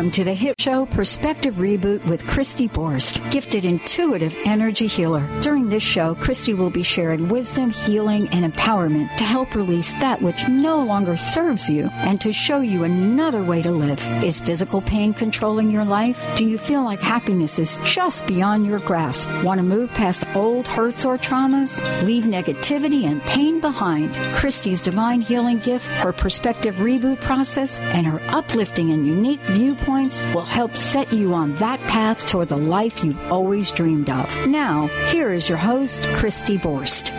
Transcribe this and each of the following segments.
Welcome to the hit show Perspective Reboot with Christy Borst, gifted intuitive energy healer. During this show, Christy will be sharing wisdom, healing, and empowerment to help release that which no longer serves you and to show you another way to live. Is physical pain controlling your life? Do you feel like happiness is just beyond your grasp? Want to move past old hurts or traumas? Leave negativity and pain behind. Christy's divine healing gift, her Perspective Reboot process, and her uplifting and unique viewpoints will help set you on that path toward the life you've always dreamed of. Now, here is your host, Christy Borst.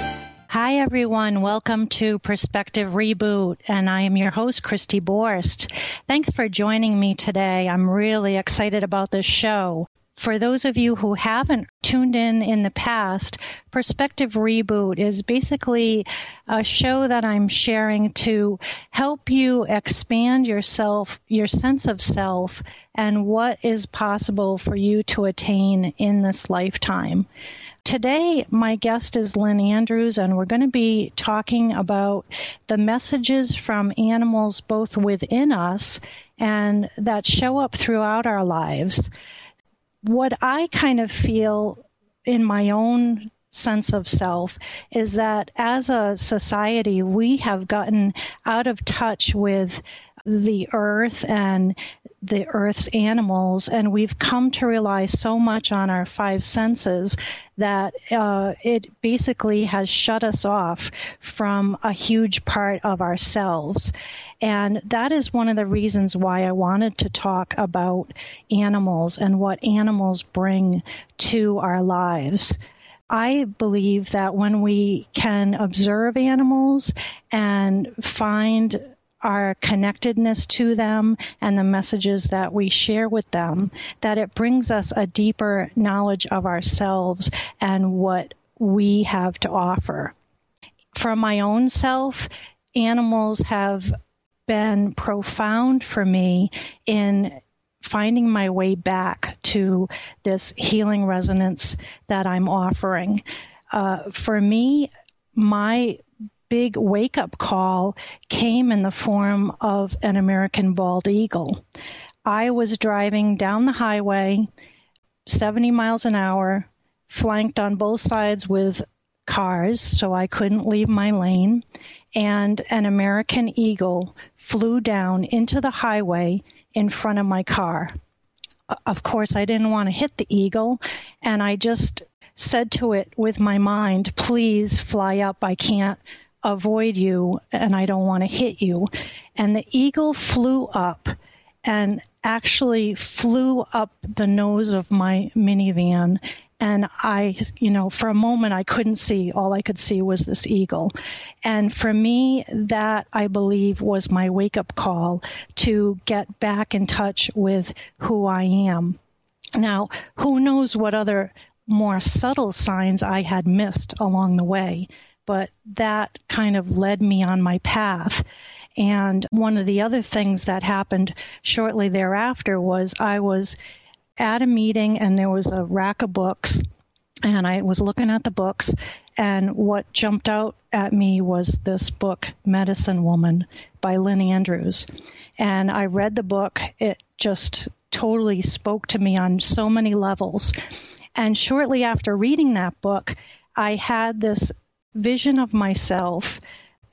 Hi, everyone. Welcome to Perspective Reboot, and I am your host, Christy Borst. Thanks for joining me today. I'm really excited about this show. For those of you who haven't tuned in in the past, Perspective Reboot is basically a show that I'm sharing to help you expand yourself, your sense of self, and what is possible for you to attain in this lifetime. Today, my guest is Lynn Andrews, and we're going to be talking about the messages from animals both within us and that show up throughout our lives what I kind of feel in my own sense of self is that as a society, we have gotten out of touch with the earth and the earth's animals, and we've come to rely so much on our five senses that uh, it basically has shut us off from a huge part of ourselves. And that is one of the reasons why I wanted to talk about animals and what animals bring to our lives. I believe that when we can observe animals and find our connectedness to them and the messages that we share with them, that it brings us a deeper knowledge of ourselves and what we have to offer. For my own self, animals have been profound for me in finding my way back to this healing resonance that I'm offering. Uh, for me, my big wake up call came in the form of an American bald eagle. I was driving down the highway 70 miles an hour, flanked on both sides with cars, so I couldn't leave my lane, and an American eagle flew down into the highway in front of my car. Of course, I didn't want to hit the eagle, and I just said to it with my mind, please fly up. I can't avoid you and I don't want to hit you. And the eagle flew up and actually flew up the nose of my minivan. And I, you know, for a moment I couldn't see. All I could see was this eagle. And for me, that I believe was my wake up call to get back in touch with who I am. Now, who knows what other more subtle signs I had missed along the way but that kind of led me on my path. And one of the other things that happened shortly thereafter was I was at a meeting and there was a rack of books and I was looking at the books and what jumped out at me was this book Medicine Woman by Lynn Andrews. And I read the book. It just totally spoke to me on so many levels. And shortly after reading that book, I had this vision of myself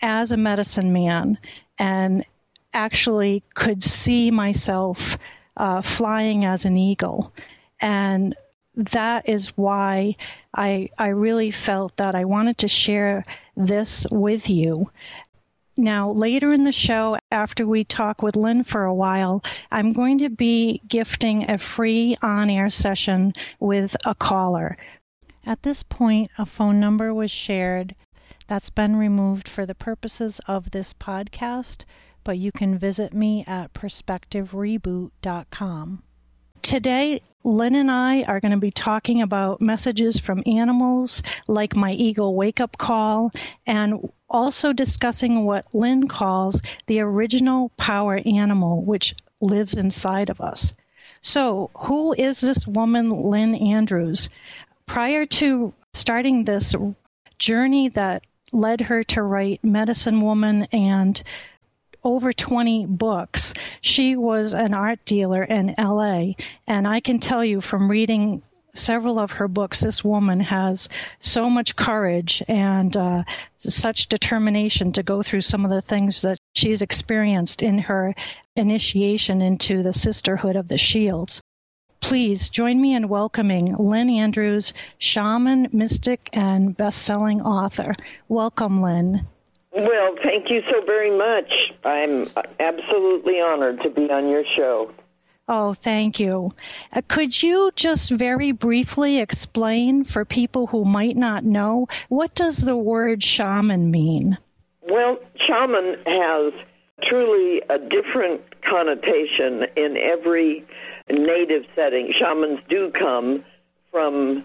as a medicine man and actually could see myself uh, flying as an eagle. And that is why I, I really felt that I wanted to share this with you. Now, later in the show, after we talk with Lynn for a while, I'm going to be gifting a free on air session with a caller at this point, a phone number was shared that's been removed for the purposes of this podcast, but you can visit me at perspectivereboot.com. Today, Lynn and I are going to be talking about messages from animals like my eagle wake up call and also discussing what Lynn calls the original power animal, which lives inside of us. So, who is this woman, Lynn Andrews? Prior to starting this journey that led her to write Medicine Woman and over 20 books. She was an art dealer in LA, and I can tell you from reading several of her books, this woman has so much courage and uh, such determination to go through some of the things that she's experienced in her initiation into the Sisterhood of the Shields. Please join me in welcoming Lynn Andrews, shaman, mystic, and best-selling author. Welcome, Lynn. Well, thank you so very much. I'm absolutely honored to be on your show. Oh, thank you. Uh, could you just very briefly explain for people who might not know what does the word shaman mean? Well, shaman has truly a different connotation in every native setting. Shamans do come from,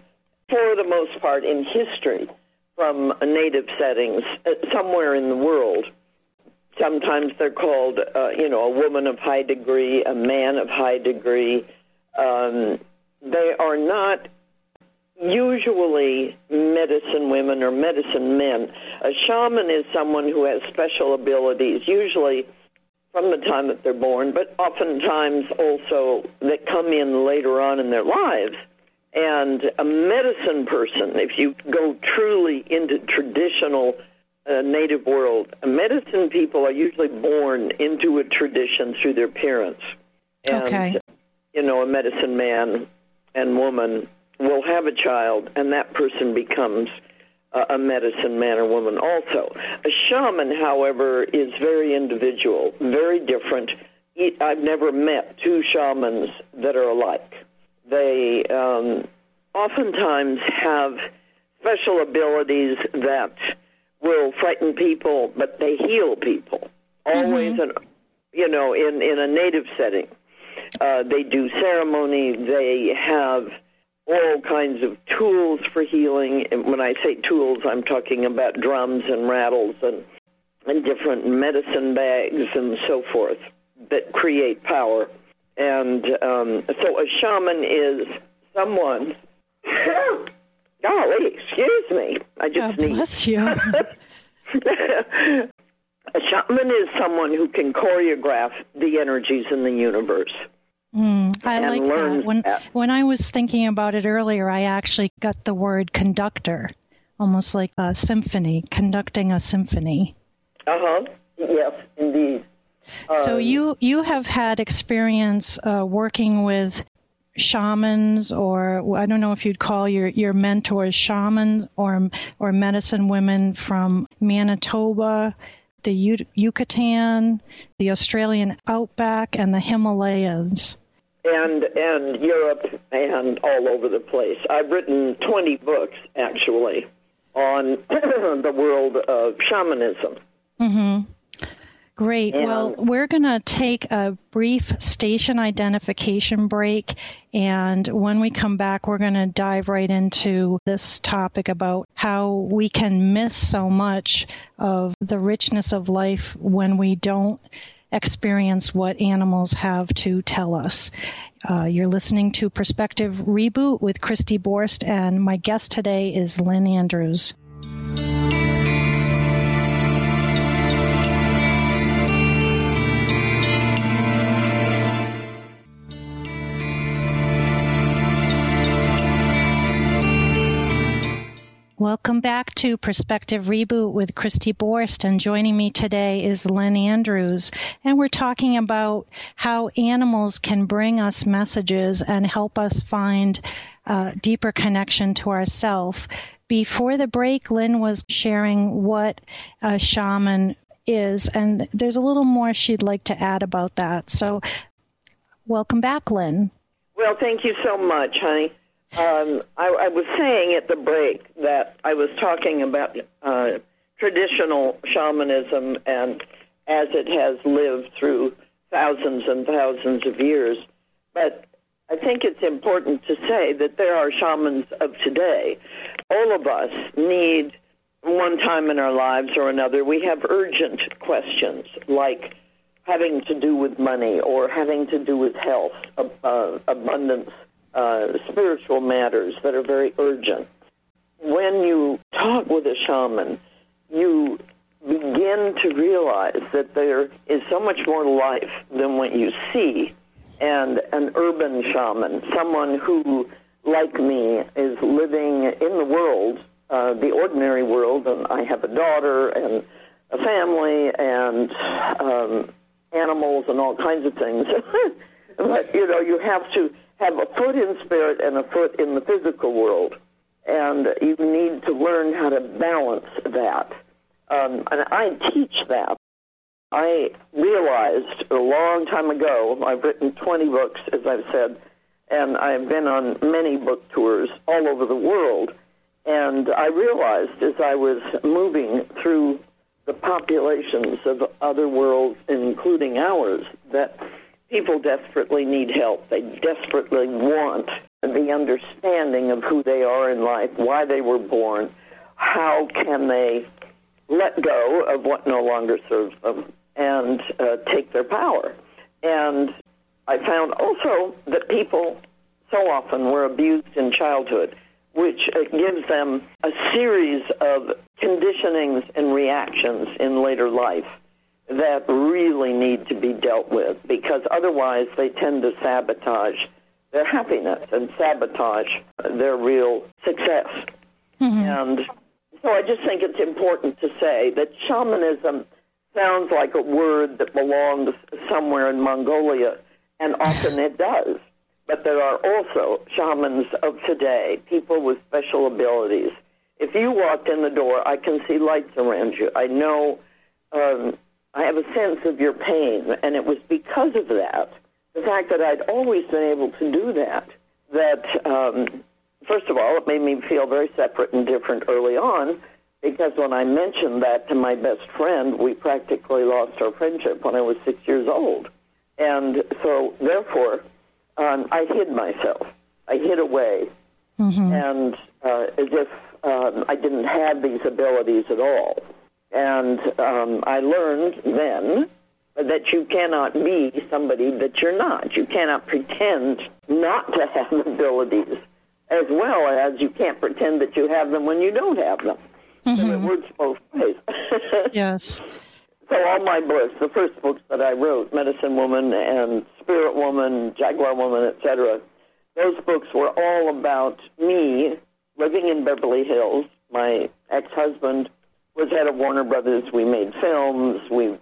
for the most part, in history, from native settings uh, somewhere in the world. Sometimes they're called, uh, you know, a woman of high degree, a man of high degree. Um, they are not usually medicine women or medicine men. A shaman is someone who has special abilities, usually from the time that they're born, but oftentimes also that come in later on in their lives. And a medicine person, if you go truly into traditional uh, native world, medicine people are usually born into a tradition through their parents. And, okay. you know, a medicine man and woman will have a child, and that person becomes a medicine man or woman also. A shaman, however, is very individual, very different. I've never met two shamans that are alike. They um, oftentimes have special abilities that will frighten people, but they heal people. Always, mm-hmm. an, you know, in in a native setting, uh, they do ceremony. They have all kinds of tools for healing. And when I say tools, I'm talking about drums and rattles and and different medicine bags and so forth that create power. And um, so a shaman is someone. golly, excuse me. I just God bless you. a shaman is someone who can choreograph the energies in the universe. Mm, I like that. When that. when I was thinking about it earlier, I actually got the word conductor, almost like a symphony, conducting a symphony. Uh huh. Yes, indeed. So um, you you have had experience uh, working with shamans, or I don't know if you'd call your your mentors shamans or or medicine women from Manitoba the Yucatan, the Australian outback, and the Himalayas and and Europe and all over the place. I've written 20 books actually on the world of shamanism. Mhm. Great. And well, we're going to take a brief station identification break. And when we come back, we're going to dive right into this topic about how we can miss so much of the richness of life when we don't experience what animals have to tell us. Uh, you're listening to Perspective Reboot with Christy Borst, and my guest today is Lynn Andrews. Welcome back to Perspective Reboot with Christy Borst, and joining me today is Lynn Andrews. And we're talking about how animals can bring us messages and help us find a deeper connection to ourself. Before the break, Lynn was sharing what a shaman is, and there's a little more she'd like to add about that. So, welcome back, Lynn. Well, thank you so much, honey. Um, I, I was saying at the break that I was talking about uh, traditional shamanism and as it has lived through thousands and thousands of years. But I think it's important to say that there are shamans of today. All of us need one time in our lives or another, we have urgent questions like having to do with money or having to do with health, uh, abundance, uh, spiritual matters that are very urgent. When you talk with a shaman, you begin to realize that there is so much more life than what you see. And an urban shaman, someone who, like me, is living in the world, uh, the ordinary world, and I have a daughter and a family and um, animals and all kinds of things. but, you know, you have to have a foot in spirit and a foot in the physical world. And you need to learn how to balance that. Um, and I teach that. I realized a long time ago, I've written 20 books, as I've said, and I've been on many book tours all over the world. And I realized as I was moving through the populations of other worlds, including ours, that people desperately need help. They desperately want the understanding of who they are in life, why they were born, how can they let go of what no longer serves them and uh, take their power. And I found also that people so often were abused in childhood, which uh, gives them a series of conditionings and reactions in later life that really need to be dealt with because otherwise they tend to sabotage their happiness and sabotage their real success. Mm-hmm. And so I just think it's important to say that shamanism sounds like a word that belongs somewhere in Mongolia, and often it does. But there are also shamans of today, people with special abilities. If you walked in the door, I can see lights around you. I know, um, I have a sense of your pain, and it was because of that, the fact that I'd always been able to do that, that um, first of all, it made me feel very separate and different early on because when I mentioned that to my best friend, we practically lost our friendship when I was six years old. And so, therefore, um, I hid myself. I hid away. Mm-hmm. And uh, as if um, I didn't have these abilities at all. And um, I learned then that you cannot be somebody that you're not. You cannot pretend not to have abilities as well as you can't pretend that you have them when you don't have them. Mm-hmm. So it works both ways. yes. So all my books, the first books that I wrote, Medicine Woman and Spirit Woman, Jaguar Woman, etc., those books were all about me living in Beverly Hills. My ex-husband was head of Warner Brothers. We made films. We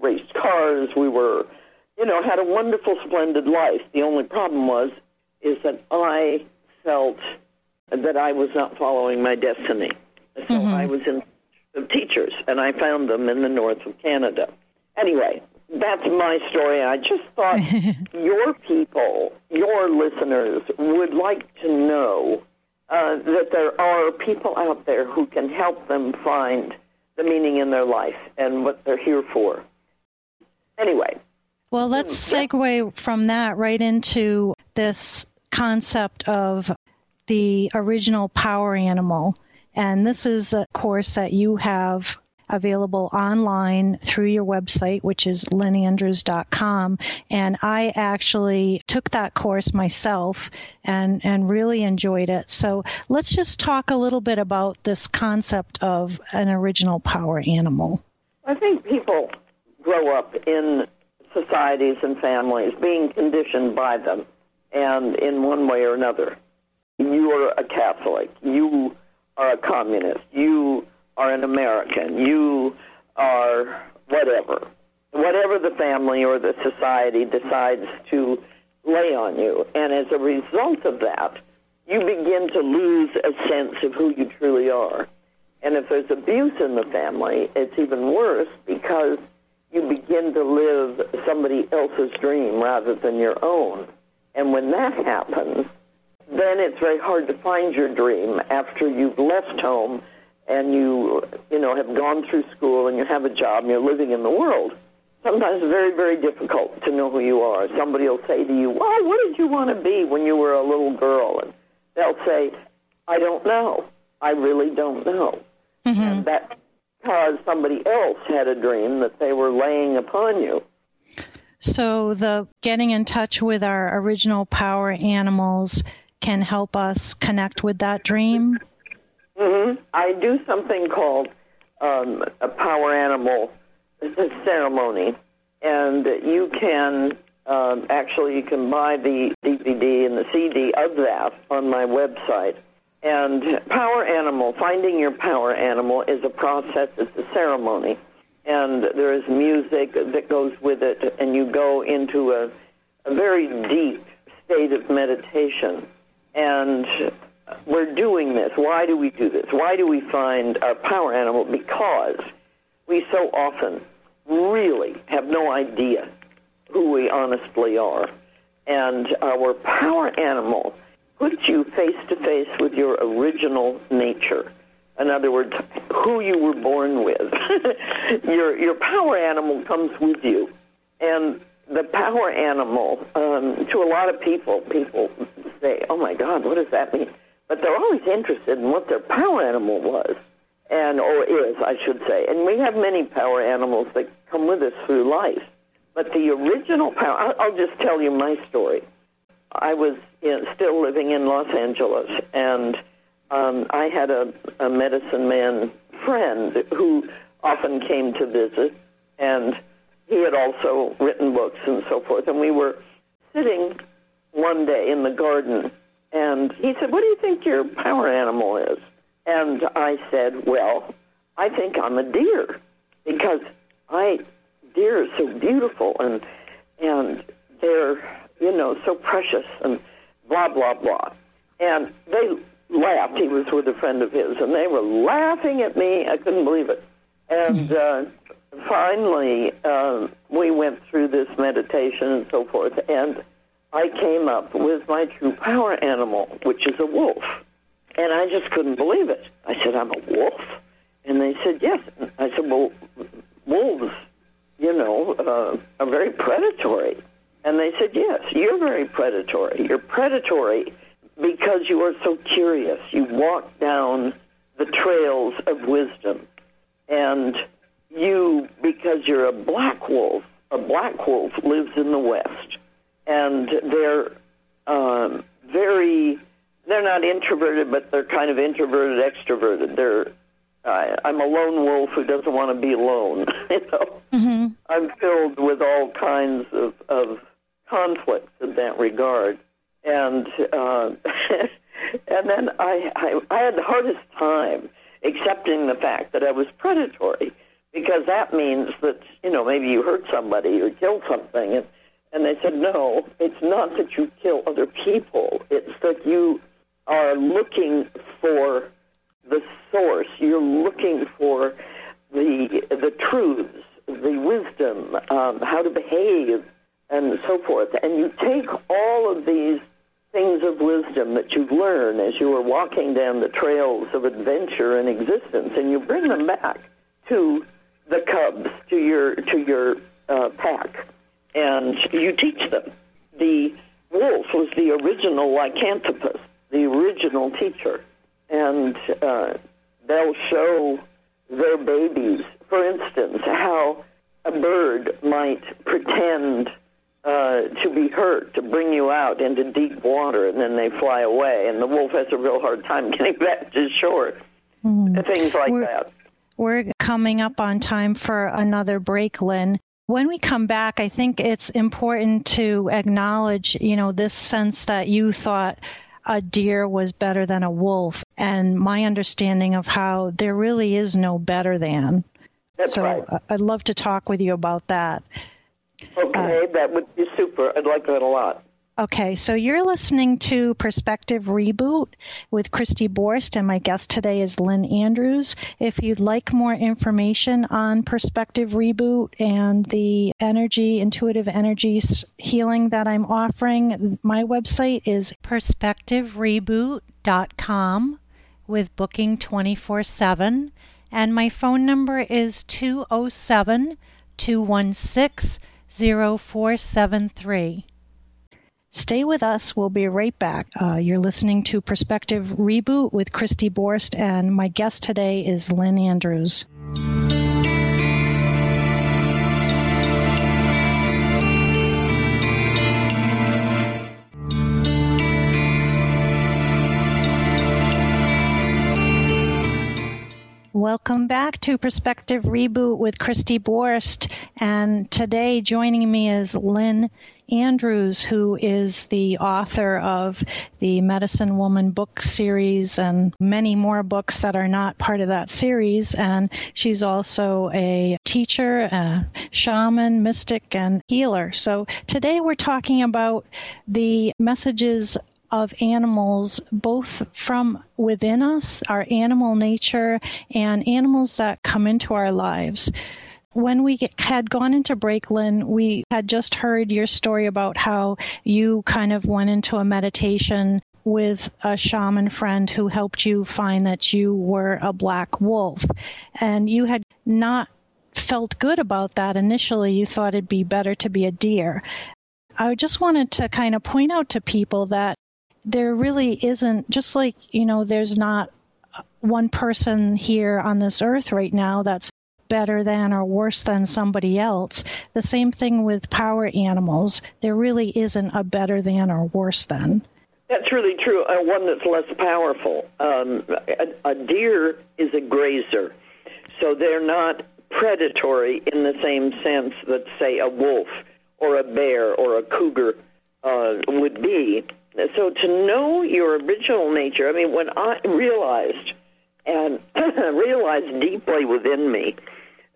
raced cars. We were, you know, had a wonderful, splendid life. The only problem was, is that I felt that I was not following my destiny. So mm-hmm. I was in teachers, and I found them in the north of Canada. Anyway, that's my story. I just thought your people, your listeners, would like to know uh, that there are people out there who can help them find the meaning in their life and what they're here for. Anyway. Well, let's segue from that right into this concept of the original power animal. And this is a course that you have available online through your website, which is lynnandrews.com. And I actually took that course myself and, and really enjoyed it. So let's just talk a little bit about this concept of an original power animal. I think people grow up in societies and families being conditioned by them and in one way or another. You are a Catholic. You are a communist. You are an American. You are whatever. Whatever the family or the society decides to lay on you. And as a result of that, you begin to lose a sense of who you truly are. And if there's abuse in the family, it's even worse because you begin to live somebody else's dream rather than your own. And when that happens, then it's very hard to find your dream after you've left home and you, you know, have gone through school and you have a job and you're living in the world. Sometimes it's very, very difficult to know who you are. Somebody will say to you, well, what did you want to be when you were a little girl? And they'll say, I don't know. I really don't know. Mm-hmm. And that's because somebody else had a dream that they were laying upon you. So the getting in touch with our original power animals can help us connect with that dream? Mm-hmm. I do something called um, a power animal ceremony, and you can um, actually you can buy the DVD and the CD of that on my website. And power animal, finding your power animal is a process. It's a ceremony, and there is music that goes with it, and you go into a, a very deep state of meditation. And we're doing this. Why do we do this? Why do we find our power animal? Because we so often really have no idea who we honestly are. And our power animal puts you face to face with your original nature. In other words, who you were born with. your your power animal comes with you, and the power animal um, to a lot of people, people say, "Oh my God, what does that mean?" But they're always interested in what their power animal was, and or is, I should say. And we have many power animals that come with us through life. But the original power, I'll, just tell you my story. I was in, still living in Los Angeles, and um, I had a, a medicine man friend who often came to visit, and he had also written books and so forth. And we were sitting one day in the garden, and he said, What do you think your power animal is? And I said, Well, I think I'm a deer because I deer are so beautiful and and they're you know so precious and blah blah blah. And they laughed. He was with a friend of his, and they were laughing at me. I couldn't believe it. And uh, finally, uh, we went through this meditation and so forth, and I came up with my true power animal, which is a wolf. And I just couldn't believe it. I said, I'm a wolf? And they said, yes. I said, well, wolves you know, uh, are very predatory. And they said, yes, you're very predatory. You're predatory because you are so curious. You walk down the trails of wisdom. And you, because you're a black wolf, a black wolf lives in the West. And they're um, very, they're not introverted, but they're kind of introverted, extroverted. They're I, I'm a lone wolf who doesn't want to be alone. you know, mm-hmm. I'm filled with all kinds of, of conflicts in that regard, and uh, and then I, I I had the hardest time accepting the fact that I was predatory because that means that you know maybe you hurt somebody or killed something and and they said no it's not that you kill other people it's that you are looking for the source. You're looking for the the truths, the wisdom, um, how to behave, and so forth. And you take all of these things of wisdom that you've learned as you are walking down the trails of adventure and existence, and you bring them back to the cubs, to your to your uh, pack, and you teach them. The wolf was the original lycanthropus, the original teacher and uh, they'll show their babies, for instance, how a bird might pretend uh, to be hurt to bring you out into deep water, and then they fly away, and the wolf has a real hard time getting back to shore. Mm. Things like we're, that. We're coming up on time for another break, Lynn. When we come back, I think it's important to acknowledge, you know, this sense that you thought a deer was better than a wolf, and my understanding of how there really is no better than. That's so right. I'd love to talk with you about that. Okay, uh, that would be super. I'd like that a lot. Okay, so you're listening to Perspective Reboot with Christy Borst, and my guest today is Lynn Andrews. If you'd like more information on Perspective Reboot and the energy, intuitive energy healing that I'm offering, my website is perspectivereboot.com with booking 24 7, and my phone number is 207 216 0473. Stay with us. We'll be right back. Uh, you're listening to Perspective Reboot with Christy Borst, and my guest today is Lynn Andrews. Welcome back to Perspective Reboot with Christy Borst. And today joining me is Lynn Andrews, who is the author of the Medicine Woman book series and many more books that are not part of that series. And she's also a teacher, a shaman, mystic, and healer. So today we're talking about the messages of animals, both from within us, our animal nature, and animals that come into our lives when we had gone into break, Lynn, we had just heard your story about how you kind of went into a meditation with a shaman friend who helped you find that you were a black wolf. And you had not felt good about that initially. You thought it'd be better to be a deer. I just wanted to kind of point out to people that there really isn't, just like, you know, there's not one person here on this earth right now that's better than or worse than somebody else. The same thing with power animals. There really isn't a better than or worse than. That's really true. Uh, one that's less powerful. Um, a, a deer is a grazer, so they're not predatory in the same sense that, say, a wolf or a bear or a cougar uh, would be. So to know your original nature, I mean, when I realized and realized deeply within me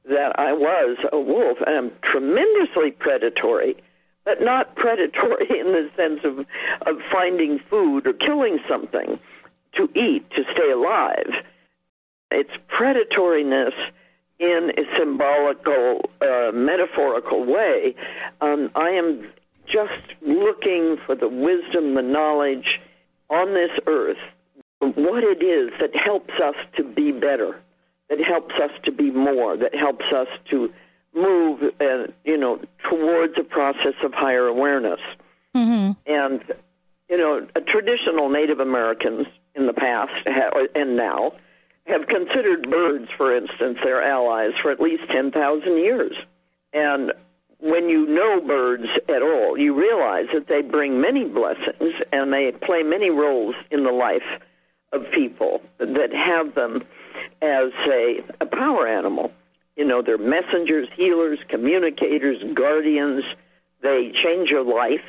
that I was a wolf, and I'm tremendously predatory, but not predatory in the sense of, of finding food or killing something to eat to stay alive. It's predatoriness in a symbolical, uh, metaphorical way. Um, I am just looking for the wisdom, the knowledge on this earth, what it is that helps us to be better that helps us to be more, that helps us to move, uh, you know, towards a process of higher awareness. Mm-hmm. And, you know, traditional Native Americans in the past and now have considered birds, for instance, their allies for at least 10,000 years. And when you know birds at all, you realize that they bring many blessings and they play many roles in the life of people that have them as a, a power animal. You know, they're messengers, healers, communicators, guardians. They change your life.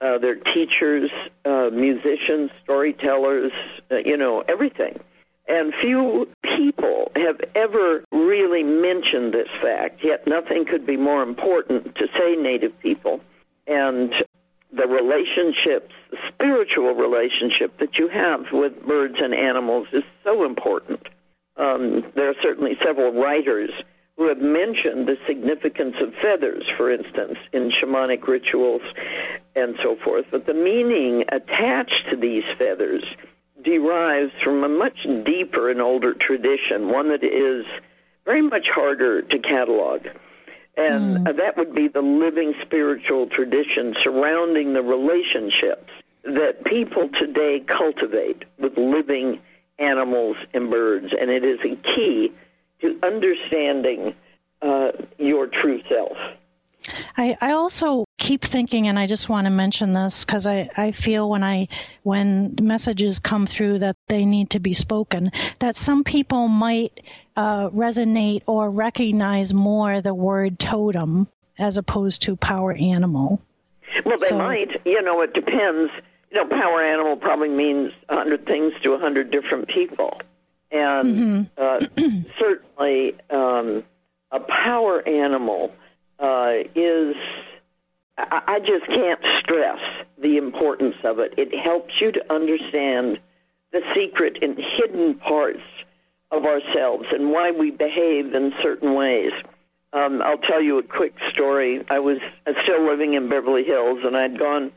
Uh, they're teachers, uh, musicians, storytellers, uh, you know, everything. And few people have ever really mentioned this fact, yet nothing could be more important to say Native people. And the relationships, the spiritual relationship that you have with birds and animals is so important. Um, there are certainly several writers who have mentioned the significance of feathers, for instance, in shamanic rituals and so forth. But the meaning attached to these feathers derives from a much deeper and older tradition, one that is very much harder to catalog. And mm. that would be the living spiritual tradition surrounding the relationships that people today cultivate with living animals and birds, and it is a key to understanding uh, your true self. I, I also keep thinking, and I just want to mention this because I, I feel when I when messages come through that they need to be spoken, that some people might uh, resonate or recognize more the word totem as opposed to power animal. Well, they so, might. You know, it depends you know, power animal probably means a hundred things to a hundred different people, and mm-hmm. uh, certainly um, a power animal uh, is. I, I just can't stress the importance of it. It helps you to understand the secret and hidden parts of ourselves and why we behave in certain ways. Um, I'll tell you a quick story. I was still living in Beverly Hills, and I'd gone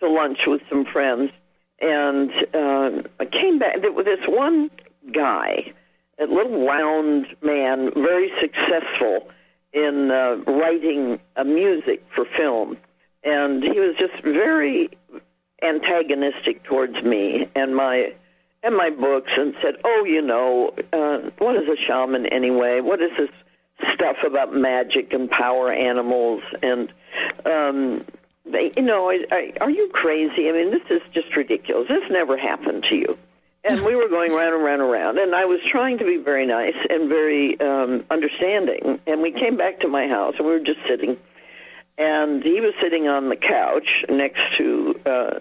to lunch with some friends, and uh, I came back. There was this one guy, a little round man, very successful in uh, writing uh, music for film, and he was just very antagonistic towards me and my and my books, and said, "Oh, you know, uh, what is a shaman anyway? What is this stuff about magic and power animals?" And um, they, you know, I, I, are you crazy? I mean, this is just ridiculous. This never happened to you. and we were going round and round and round. And I was trying to be very nice and very um, understanding. And we came back to my house, and we were just sitting. And he was sitting on the couch next to uh,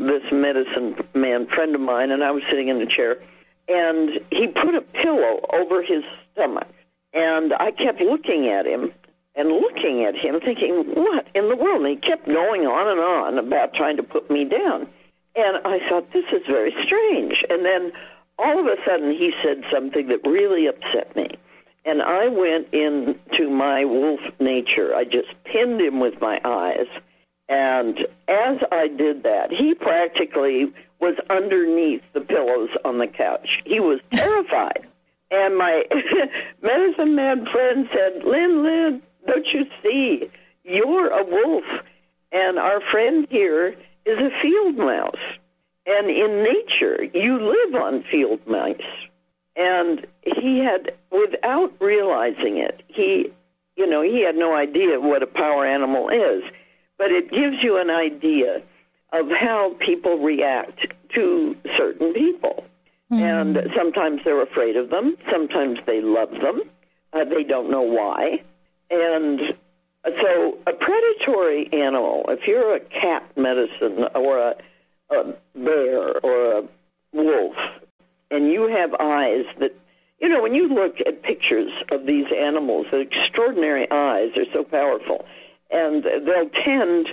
this medicine man friend of mine, and I was sitting in the chair. And he put a pillow over his stomach. And I kept looking at him and looking at him, thinking, what in the world? And he kept going on and on about trying to put me down. And I thought, this is very strange. And then all of a sudden he said something that really upset me. And I went into my wolf nature. I just pinned him with my eyes. And as I did that, he practically was underneath the pillows on the couch. He was terrified. And my medicine man friend said, Lynn, Lynn, don't you see? You're a wolf. And our friend here is a field mouse. And in nature, you live on field mice. And he had, without realizing it, he, you know, he had no idea what a power animal is. But it gives you an idea of how people react to certain people. Mm. And sometimes they're afraid of them. Sometimes they love them. Uh, they don't know why. And so a predatory animal, if you're a cat medicine or a, a bear or a wolf, and you have eyes that, you know, when you look at pictures of these animals, the extraordinary eyes are so powerful, and they'll tend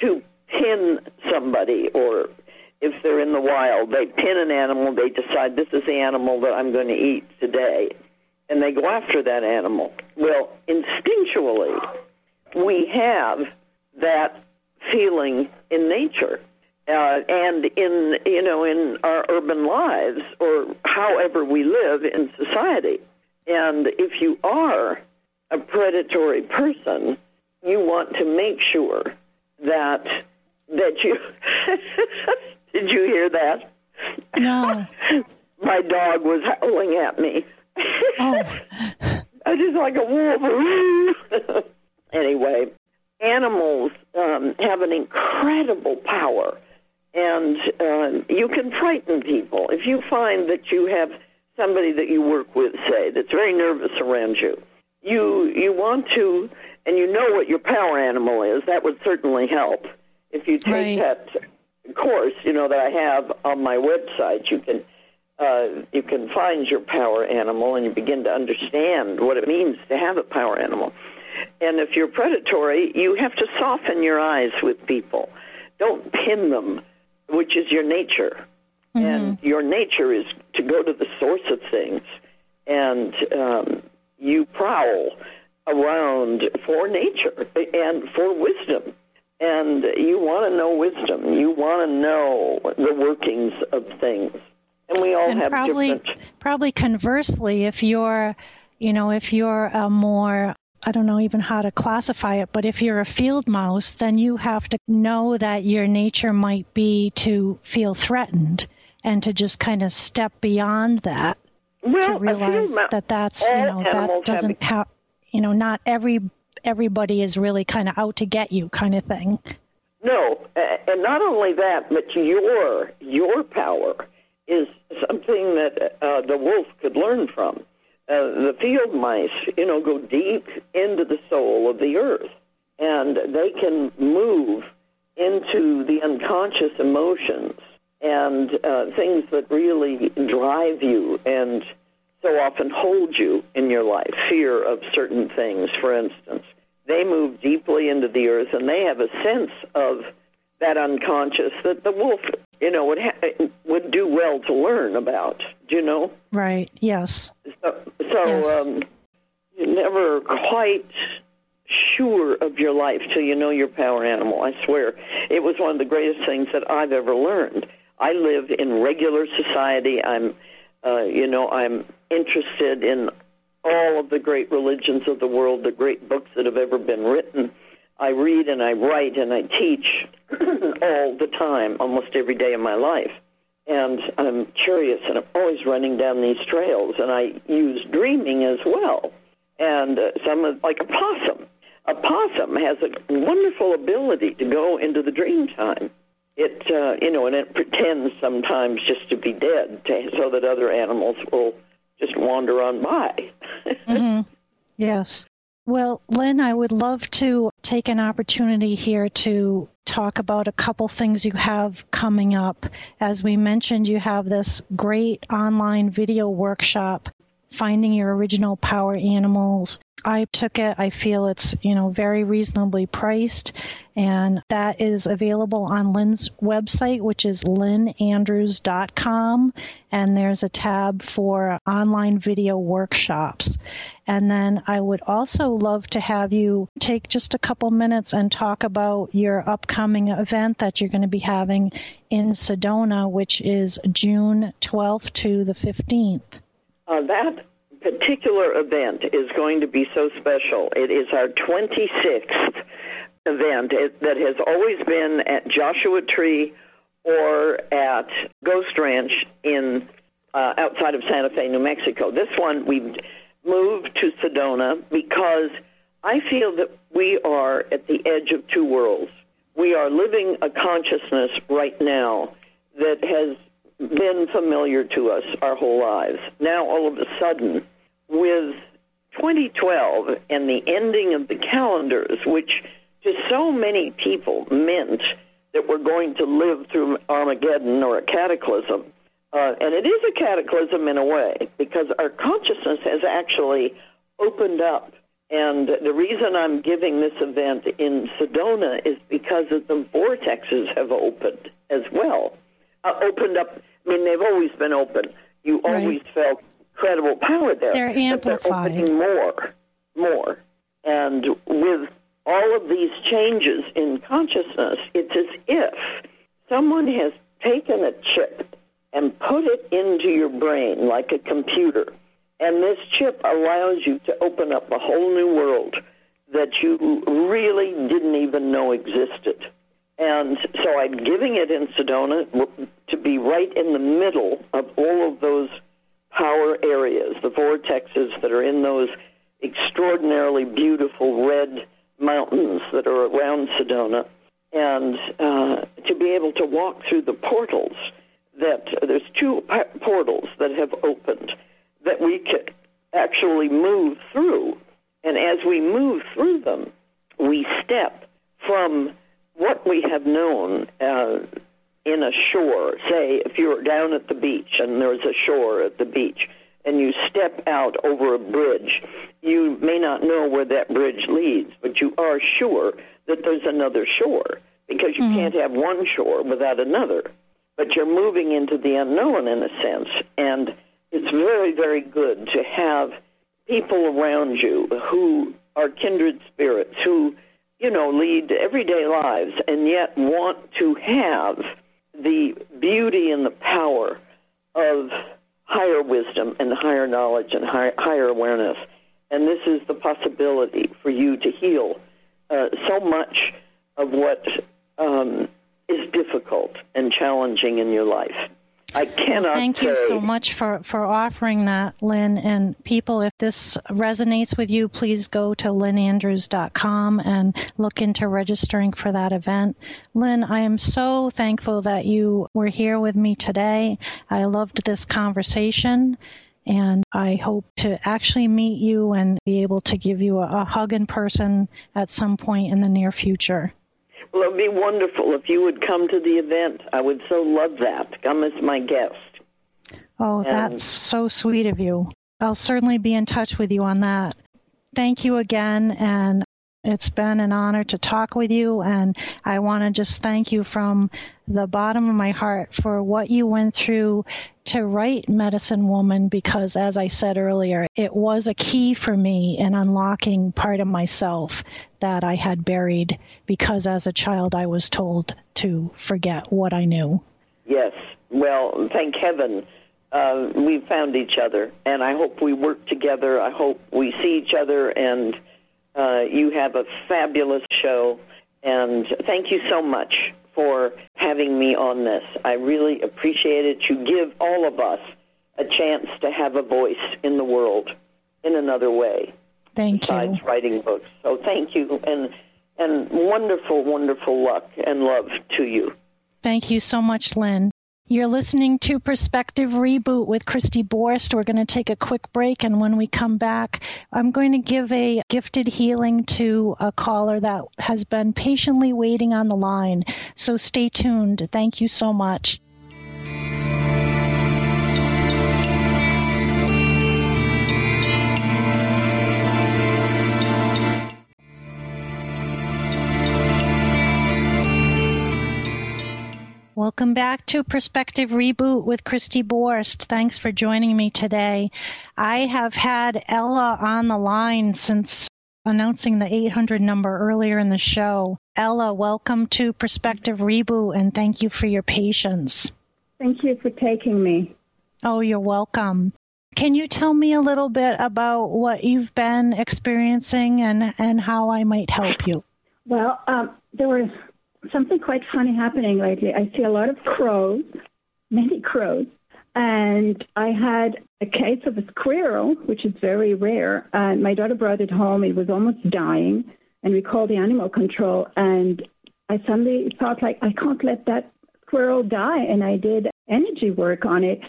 to pin somebody or if they're in the wild, they pin an animal, they decide this is the animal that I'm going to eat today, and they go after that animal. Well, instinctually, we have that feeling in nature. Uh, and in you know in our urban lives or however we live in society and if you are a predatory person you want to make sure that that you did you hear that? No. My dog was howling at me. Oh. I just like a wolf. Anyway, animals um, have an incredible power, and uh, you can frighten people. If you find that you have somebody that you work with, say, that's very nervous around you, you you want to, and you know what your power animal is. That would certainly help. If you take right. that course, you know that I have on my website, you can. Uh, you can find your power animal and you begin to understand what it means to have a power animal. And if you're predatory, you have to soften your eyes with people. Don't pin them, which is your nature. Mm-hmm. And your nature is to go to the source of things. And um, you prowl around for nature and for wisdom. And you want to know wisdom. You want to know the workings of things. And we all and have probably, different. Probably conversely, if you're, you know, if you're a more I don't know even how to classify it, but if you're a field mouse, then you have to know that your nature might be to feel threatened and to just kind of step beyond that well, to realize that that's you know that doesn't have you know not every everybody is really kind of out to get you kind of thing. No, and not only that, but your your power is something that uh, the wolf could learn from. Uh, the field mice, you know, go deep into the soul of the earth, and they can move into the unconscious emotions and uh, things that really drive you and so often hold you in your life. Fear of certain things, for instance. They move deeply into the earth, and they have a sense of that unconscious that the wolf, you know, would ha- would do well to learn about. Do you know? Right. Yes. So, so yes. Um, you're never quite sure of your life till you know your power animal. I swear, it was one of the greatest things that I've ever learned. I live in regular society. I'm, uh, you know, I'm interested in all of the great religions of the world, the great books that have ever been written. I read and I write and I teach all the time, almost every day of my life. And I'm curious and I'm always running down these trails and I use dreaming as well. And uh, some of, like a possum. A possum has a wonderful ability to go into the dream time. It uh, you know, and it pretends sometimes just to be dead, to, so that other animals will just wander on by. mm-hmm. Yes. Well, Lynn, I would love to take an opportunity here to talk about a couple things you have coming up. As we mentioned, you have this great online video workshop, Finding Your Original Power Animals I took it. I feel it's, you know, very reasonably priced and that is available on Lynn's website, which is lynnandrews.com and there's a tab for online video workshops. And then I would also love to have you take just a couple minutes and talk about your upcoming event that you're going to be having in Sedona, which is June 12th to the 15th. Uh, that particular event is going to be so special. It is our 26th event that has always been at Joshua Tree or at Ghost Ranch in uh, outside of Santa Fe, New Mexico. This one we've moved to Sedona because I feel that we are at the edge of two worlds. We are living a consciousness right now that has been familiar to us our whole lives. Now, all of a sudden, with 2012 and the ending of the calendars, which to so many people meant that we're going to live through Armageddon or a cataclysm. Uh, and it is a cataclysm in a way because our consciousness has actually opened up. And the reason I'm giving this event in Sedona is because of the vortexes have opened as well. Uh, opened up. I mean, they've always been open. You right. always felt incredible power there. They're amplified. They're opening more, more. And with all of these changes in consciousness, it's as if someone has taken a chip and put it into your brain like a computer. And this chip allows you to open up a whole new world that you really didn't even know existed. And so I'm giving it in Sedona to be right in the middle of all of those power areas, the vortexes that are in those extraordinarily beautiful red mountains that are around Sedona, and uh, to be able to walk through the portals that there's two portals that have opened that we can actually move through. And as we move through them, we step from what we have known uh, in a shore, say if you're down at the beach and there's a shore at the beach, and you step out over a bridge, you may not know where that bridge leads, but you are sure that there's another shore because you mm-hmm. can't have one shore without another. But you're moving into the unknown in a sense, and it's very, very good to have people around you who are kindred spirits who, you know, lead everyday lives and yet want to have the beauty and the power of higher wisdom and higher knowledge and higher, higher awareness. And this is the possibility for you to heal uh, so much of what um, is difficult and challenging in your life. I cannot. Thank you so much for, for offering that, Lynn. And people, if this resonates with you, please go to lynnandrews.com and look into registering for that event. Lynn, I am so thankful that you were here with me today. I loved this conversation. And I hope to actually meet you and be able to give you a, a hug in person at some point in the near future. Well, it would be wonderful if you would come to the event. I would so love that. Come as my guest. Oh, and that's so sweet of you. I'll certainly be in touch with you on that. Thank you again, and it's been an honor to talk with you, and I want to just thank you from the bottom of my heart for what you went through to write Medicine Woman because, as I said earlier, it was a key for me in unlocking part of myself that I had buried because as a child I was told to forget what I knew. Yes. Well, thank heaven uh, we found each other, and I hope we work together. I hope we see each other and uh, you have a fabulous show, and thank you so much for having me on this. I really appreciate it. You give all of us a chance to have a voice in the world in another way. Thank besides you. writing books. So thank you, and and wonderful, wonderful luck and love to you. Thank you so much, Lynn. You're listening to Perspective Reboot with Christy Borst. We're going to take a quick break, and when we come back, I'm going to give a gifted healing to a caller that has been patiently waiting on the line. So stay tuned. Thank you so much. Welcome back to Perspective Reboot with Christy Borst. Thanks for joining me today. I have had Ella on the line since announcing the 800 number earlier in the show. Ella, welcome to Perspective Reboot and thank you for your patience. Thank you for taking me. Oh, you're welcome. Can you tell me a little bit about what you've been experiencing and, and how I might help you? Well, um, there was something quite funny happening lately. I see a lot of crows, many crows, and I had a case of a squirrel, which is very rare. And my daughter brought it home. It was almost dying, and we called the animal control. And I suddenly thought, like, I can't let that squirrel die. And I did energy work on it,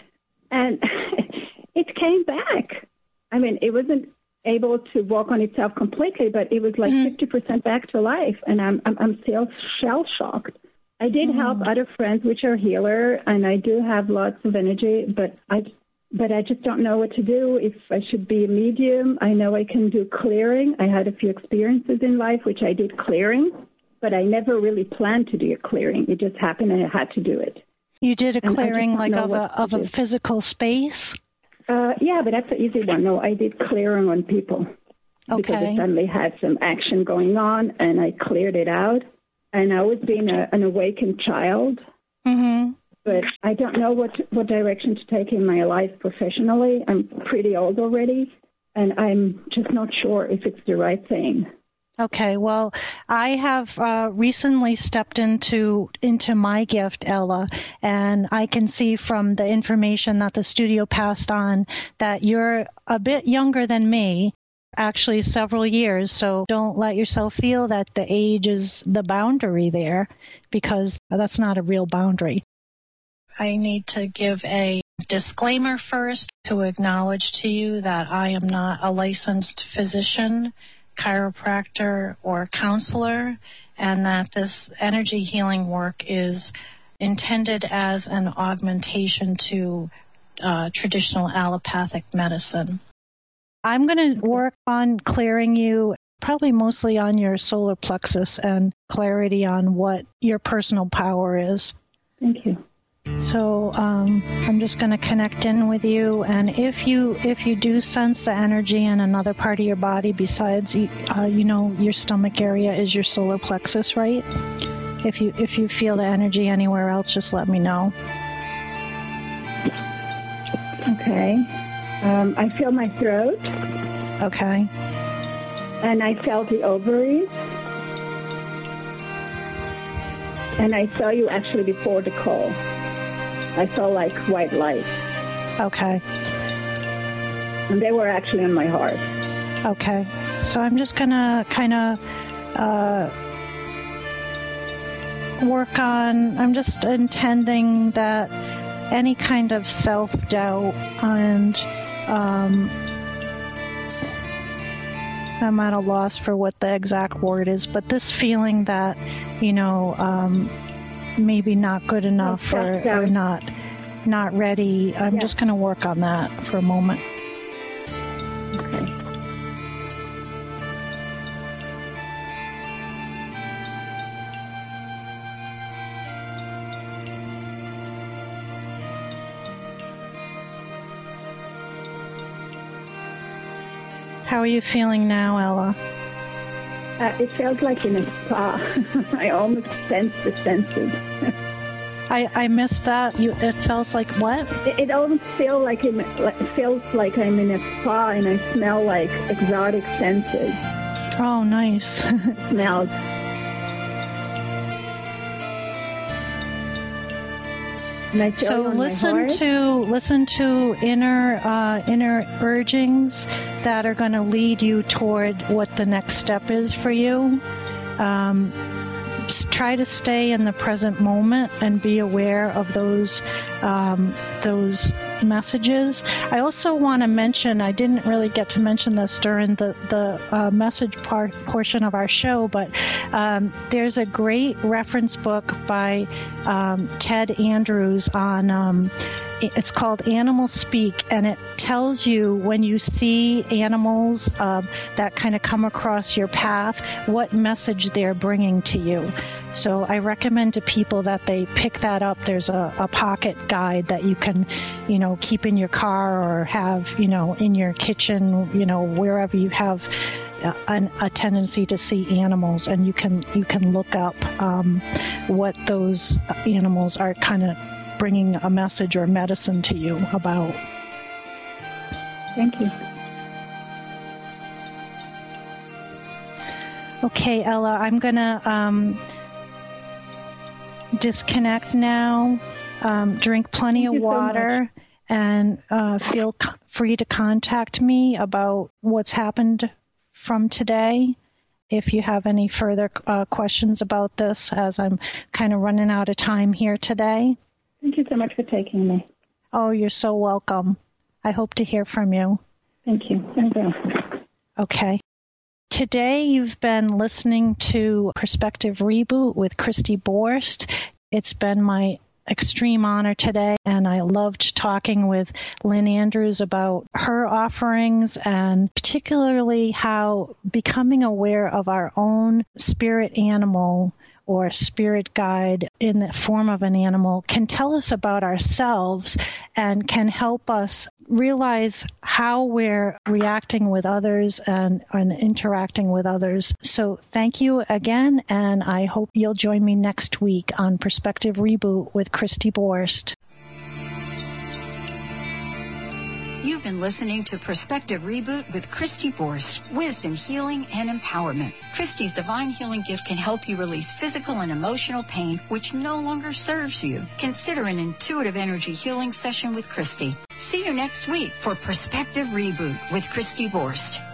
and it came back. I mean, it wasn't able to walk on itself completely, but it was like mm. 50% back to life, and I'm I'm, I'm still shell shocked. I did mm. help other friends which are healer, and I do have lots of energy, but I but I just don't know what to do. If I should be a medium, I know I can do clearing. I had a few experiences in life which I did clearing, but I never really planned to do a clearing. It just happened, and I had to do it. You did a clearing like of a of a physical space. Uh, yeah, but that's an easy one. No, I did clearing on people. Okay. Because I suddenly had some action going on and I cleared it out. And I was being a, an awakened child. Mm-hmm. But I don't know what, what direction to take in my life professionally. I'm pretty old already. And I'm just not sure if it's the right thing. Okay, well, I have uh, recently stepped into into my gift, Ella, and I can see from the information that the studio passed on that you're a bit younger than me, actually several years. So don't let yourself feel that the age is the boundary there, because that's not a real boundary. I need to give a disclaimer first to acknowledge to you that I am not a licensed physician chiropractor, or counselor, and that this energy healing work is intended as an augmentation to uh, traditional allopathic medicine. I'm going to work on clearing you, probably mostly on your solar plexus and clarity on what your personal power is. Thank you. So um, I'm just going to connect in with you, and if you if you do sense the energy in another part of your body besides, uh, you know, your stomach area is your solar plexus, right? If you if you feel the energy anywhere else, just let me know. Okay. Um, I feel my throat. Okay. And I felt the ovaries. And I saw you actually before the call. I saw like white light. Okay. And they were actually in my heart. Okay. So I'm just going to kind of uh, work on, I'm just intending that any kind of self doubt and um, I'm at a loss for what the exact word is, but this feeling that, you know, um, maybe not good enough or, or not not ready. I'm yeah. just going to work on that for a moment. Okay. How are you feeling now, Ella? Uh, it felt like in a spa. I almost sensed the senses. I, I missed that. You, it feels like what? It, it almost feels like it feels like I'm in a spa and I smell like exotic senses. Oh, nice. Smells. So listen to listen to inner uh, inner urgings that are going to lead you toward what the next step is for you. Um, try to stay in the present moment and be aware of those um, those messages. I also want to mention I didn't really get to mention this during the the uh, message part portion of our show, but um, there's a great reference book by um, Ted Andrews on um, it's called Animal Speak, and it tells you when you see animals uh, that kind of come across your path, what message they're bringing to you. So I recommend to people that they pick that up. There's a, a pocket guide that you can, you know, keep in your car or have, you know, in your kitchen, you know, wherever you have a, a, tendency to see animals, and you can you can look up um, what those animals are kind of bringing a message or medicine to you about. Thank you. Okay, Ella, I'm going to um, disconnect now. Um, drink plenty Thank of water so and uh, feel c- free to contact me about what's happened from today if you have any further uh, questions about this, as I'm kind of running out of time here today. Thank you so much for taking me. Oh, you're so welcome. I hope to hear from you. Thank you. Okay. Today you've been listening to Perspective Reboot with Christy Borst. It's been my extreme honor today, and I loved talking with Lynn Andrews about her offerings and particularly how becoming aware of our own spirit animal or spirit guide in the form of an animal can tell us about ourselves and can help us realize how we're reacting with others and, and interacting with others. So thank you again, and I hope you'll join me next week on Perspective Reboot with Christy Borst. You've been listening to Perspective Reboot with Christy Borst, wisdom, healing, and empowerment. Christy's divine healing gift can help you release physical and emotional pain which no longer serves you. Consider an intuitive energy healing session with Christy. See you next week for Perspective Reboot with Christy Borst.